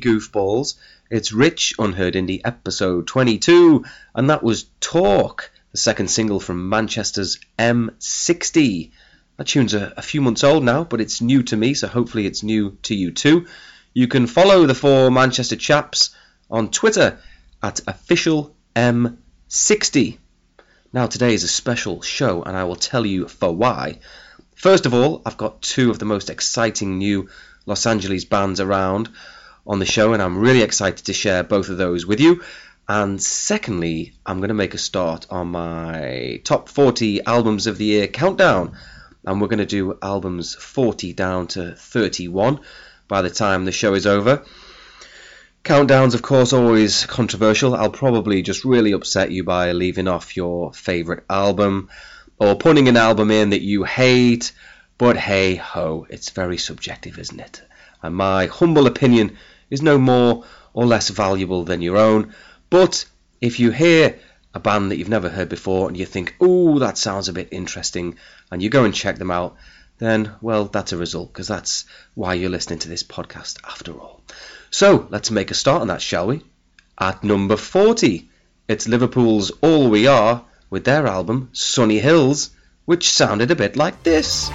goofballs. It's Rich, Unheard Indie, episode 22, and that was Talk, the second single from Manchester's M60. That tune's a, a few months old now, but it's new to me, so hopefully it's new to you too. You can follow the four Manchester chaps on Twitter at official M60. Now, today is a special show, and I will tell you for why. First of all, I've got two of the most exciting new Los Angeles bands around on the show, and I'm really excited to share both of those with you. And secondly, I'm going to make a start on my top 40 albums of the year countdown, and we're going to do albums 40 down to 31 by the time the show is over. Countdowns, of course, always controversial. I'll probably just really upset you by leaving off your favourite album or putting an album in that you hate. But hey ho, it's very subjective, isn't it? And my humble opinion is no more or less valuable than your own. But if you hear a band that you've never heard before and you think, oh, that sounds a bit interesting, and you go and check them out, then, well, that's a result, because that's why you're listening to this podcast after all. So, let's make a start on that, shall we? At number 40, it's Liverpool's All We Are with their album Sunny Hills, which sounded a bit like this.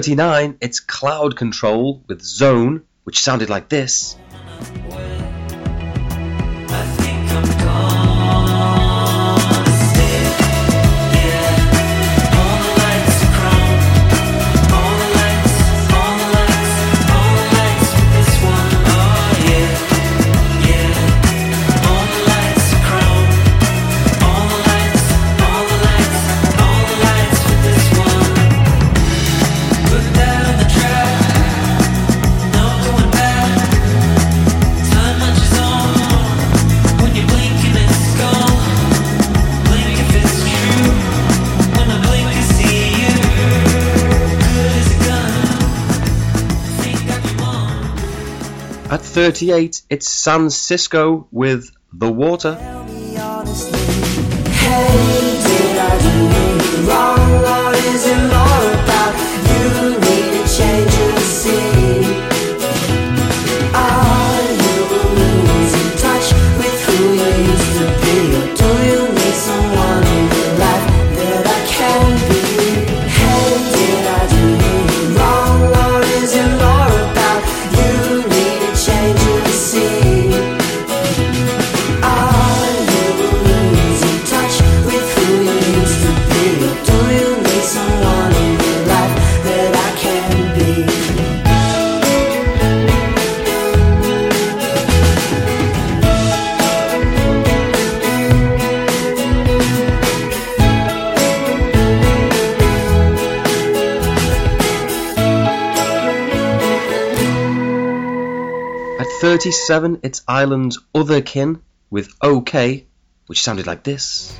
39, it's Cloud Control with Zone, which sounded like this. 38, it's San Cisco with The Water. it's Ireland's Otherkin with OK, which sounded like this.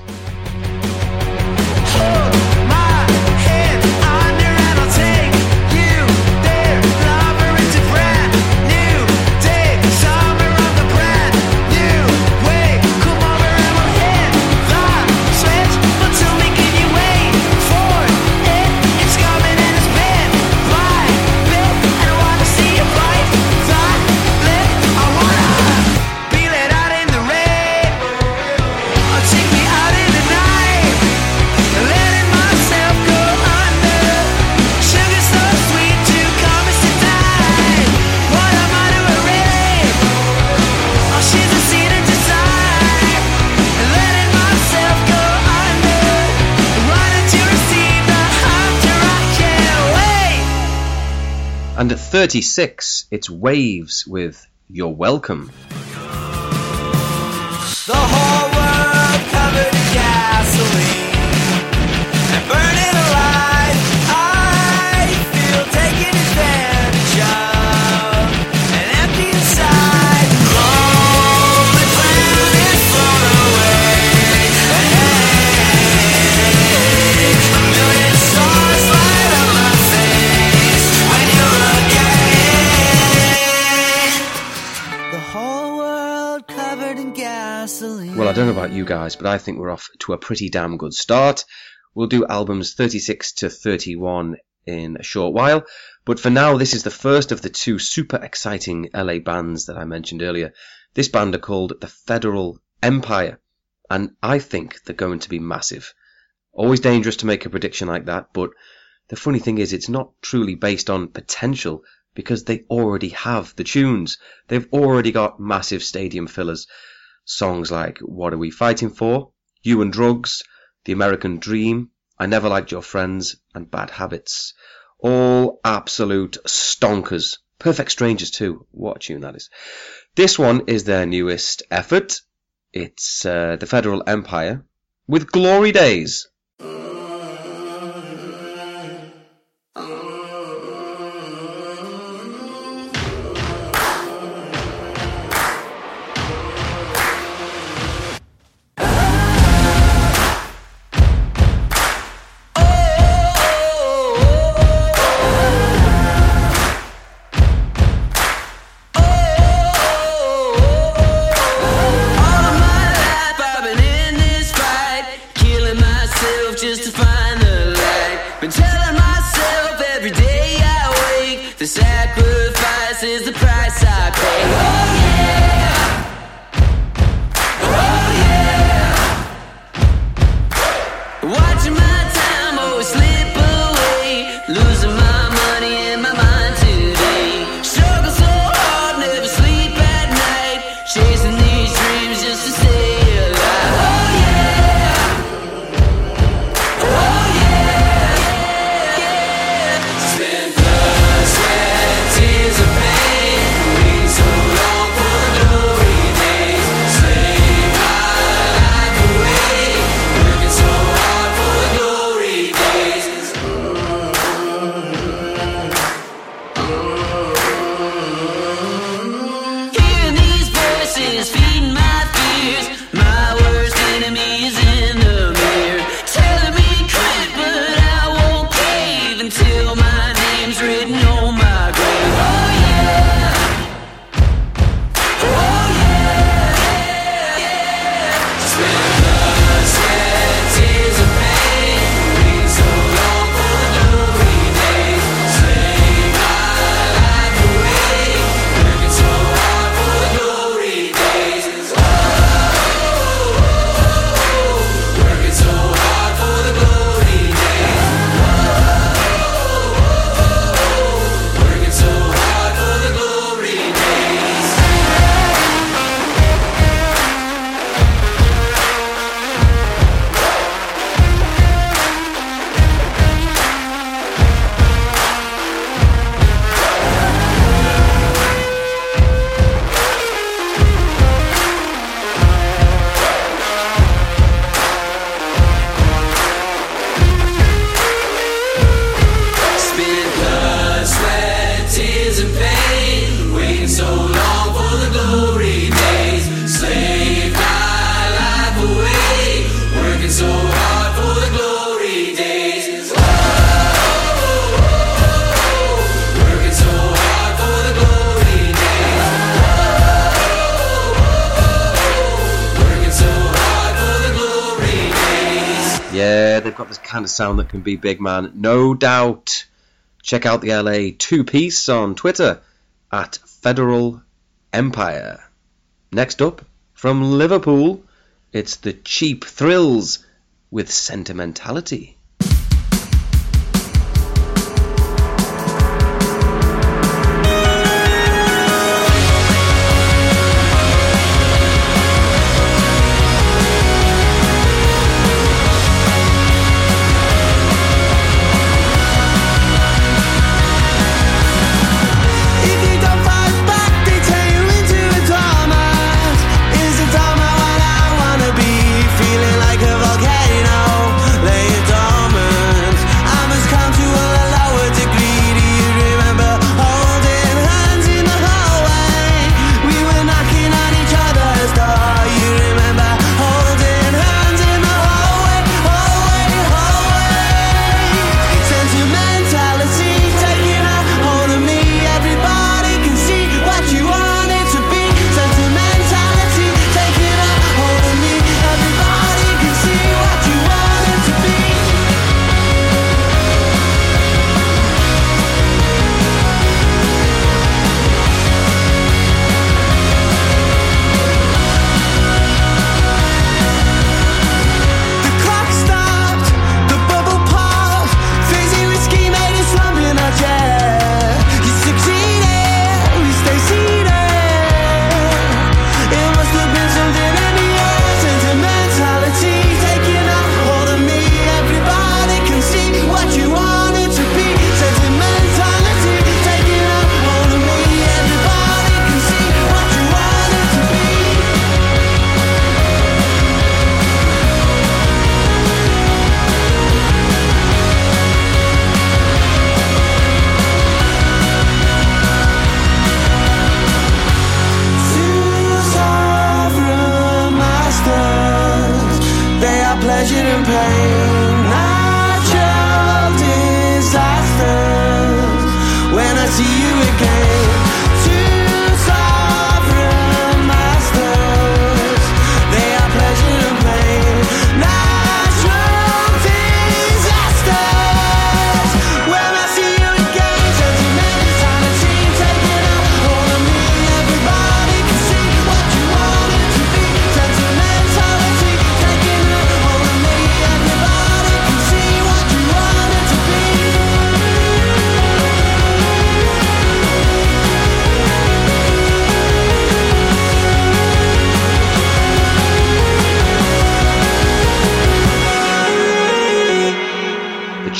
36, it's Wavves with You're Welcome. The covered in gasoline you guys, but I think we're off to a pretty damn good start. We'll do albums 36 to 31 in a short while, but for now, this is the first of the two super exciting LA bands that I mentioned earlier. This band are called the Federal Empire, and I think they're going to be massive. Always dangerous to make a prediction like that, but the funny thing is, it's not truly based on potential because they already have the tunes. They've already got massive stadium fillers. Songs like What Are We Fighting For? You and Drugs, The American Dream, I Never Liked Your Friends, and Bad Habits. All absolute stonkers. Perfect Strangers too. What a tune that is. This one is their newest effort. It's uh, The Federal Empire with Glory Days. Is the price I pay. kind of sound that can be big man, no doubt. Check out the LA two piece on Twitter at Federal Empire. Next up, from Liverpool, it's the Cheap Thrills with Sentimentality.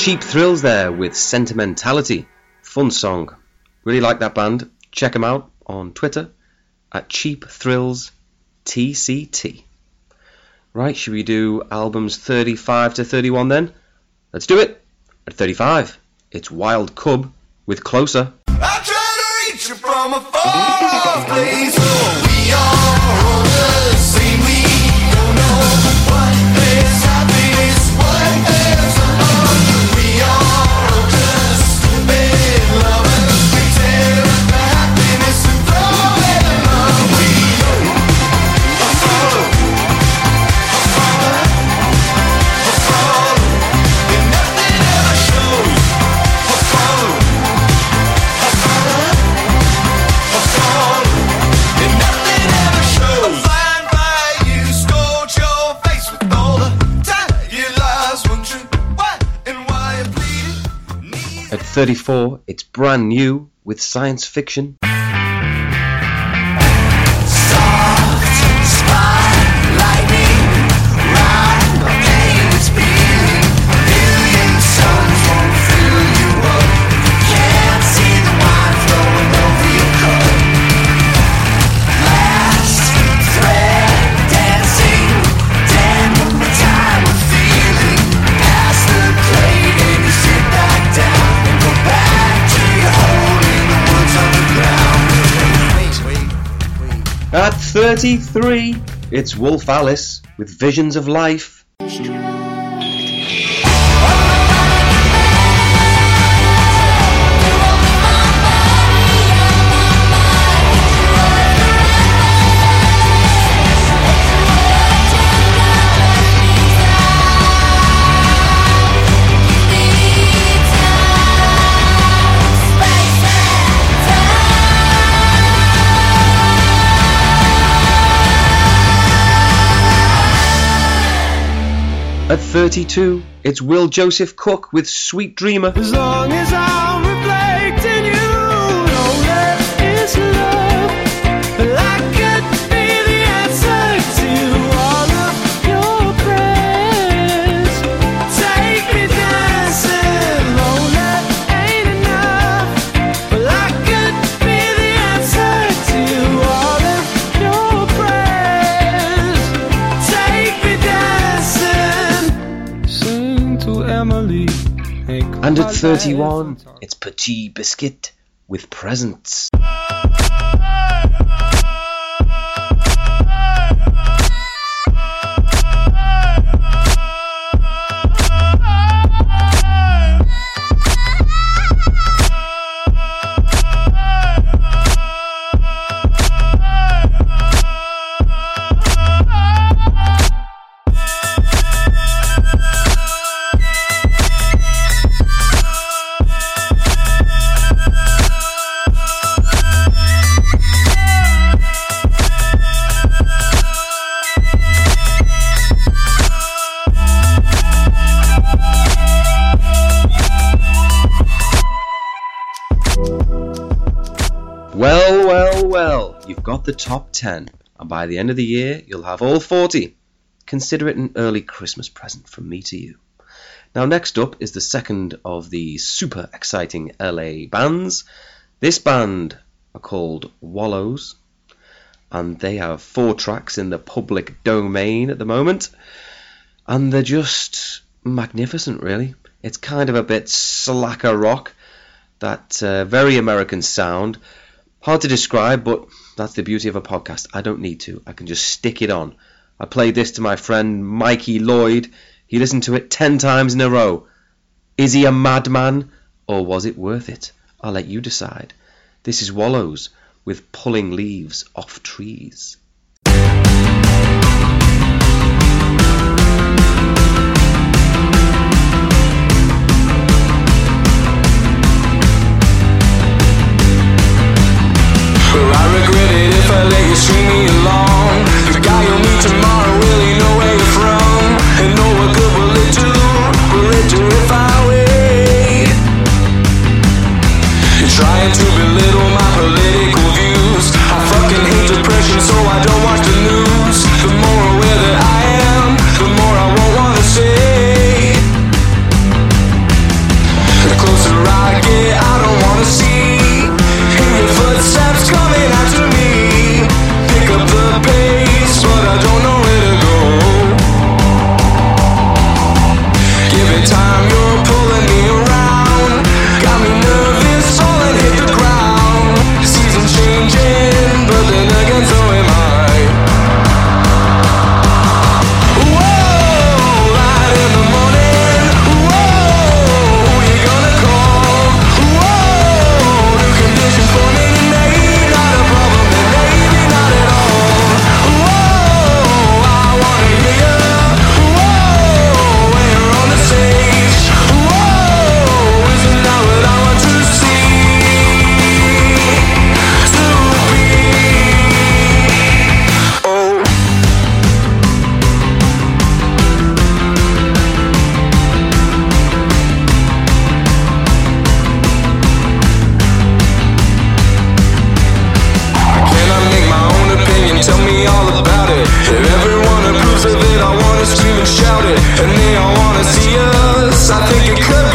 Cheap Thrills there with Sentimentality. Fun song. Really like that band. Check them out on Twitter at Cheap Thrills TCT. Right, should we do albums 35 to 31 then? Let's do it. At 35, it's Wild Cub with Closer. I try to reach you from. Oh, we are. 34. It's brand new with science fiction. At 33, it's Wolf Alice with Visions of Life. At 32, it's Will Joseph Cook with Sweet Dreamer. As 31, it's Petit Biscuit with Presence. Well, you've got the top 10, and by the end of the year, you'll have all 40. Consider it an early Christmas present from me to you. Now, next up is the second of the super exciting LA bands. This band are called Wallows, and they have four tracks in the public domain at the moment, and they're just magnificent, really. It's kind of a bit slacker rock, that uh, very American sound. Hard to describe, but that's the beauty of a podcast. I don't need to. I can just stick it on. I played this to my friend Mikey Lloyd. He listened to it ten times in a row. Is he a madman, or was it worth it? I'll let you decide. This is Wallows with Pulling Leaves Off Trees. shouted, and they all wanna see us. I think it could.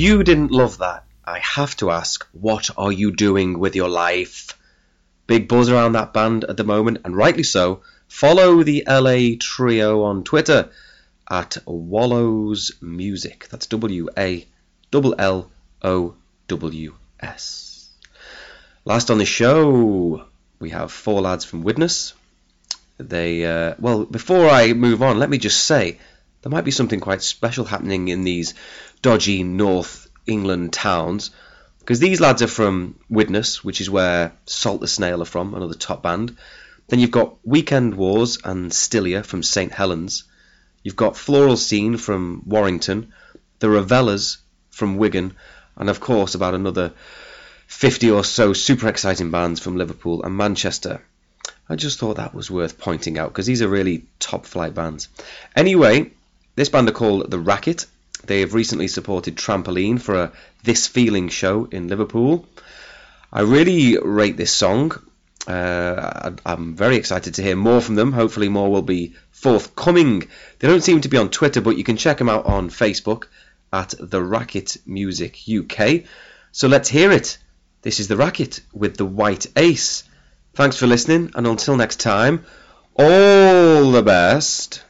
You didn't love that, I have to ask, what are you doing with your life? Big buzz around that band at the moment, and rightly so. Follow the LA Trio on Twitter at Wallows Music. That's W A L L O W S. Last on the show, we have four lads from Widnes. They, uh, well, before I move on, let me just say there might be something quite special happening in these dodgy North England towns because these lads are from Widnes, which is where Salt the Snail are from, another top band. Then you've got Weekend Wars and Stilia from St Helens. You've got Floral Scene from Warrington, the Ravellas from Wigan, and of course about another 50 or so super exciting bands from Liverpool and Manchester. I just thought that was worth pointing out because these are really top flight bands. Anyway, this band are called The Racket. They have recently supported Trampolene for a This Feeling show in Liverpool. I really rate this song. Uh, I'm very excited to hear more from them. Hopefully, more will be forthcoming. They don't seem to be on Twitter, but you can check them out on Facebook at The Racket Music UK. So let's hear it. This is The Racket with the White Ace. Thanks for listening, and until next time, all the best.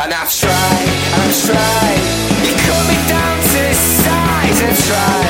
And I've tried, I've tried. You cut me down to size and try,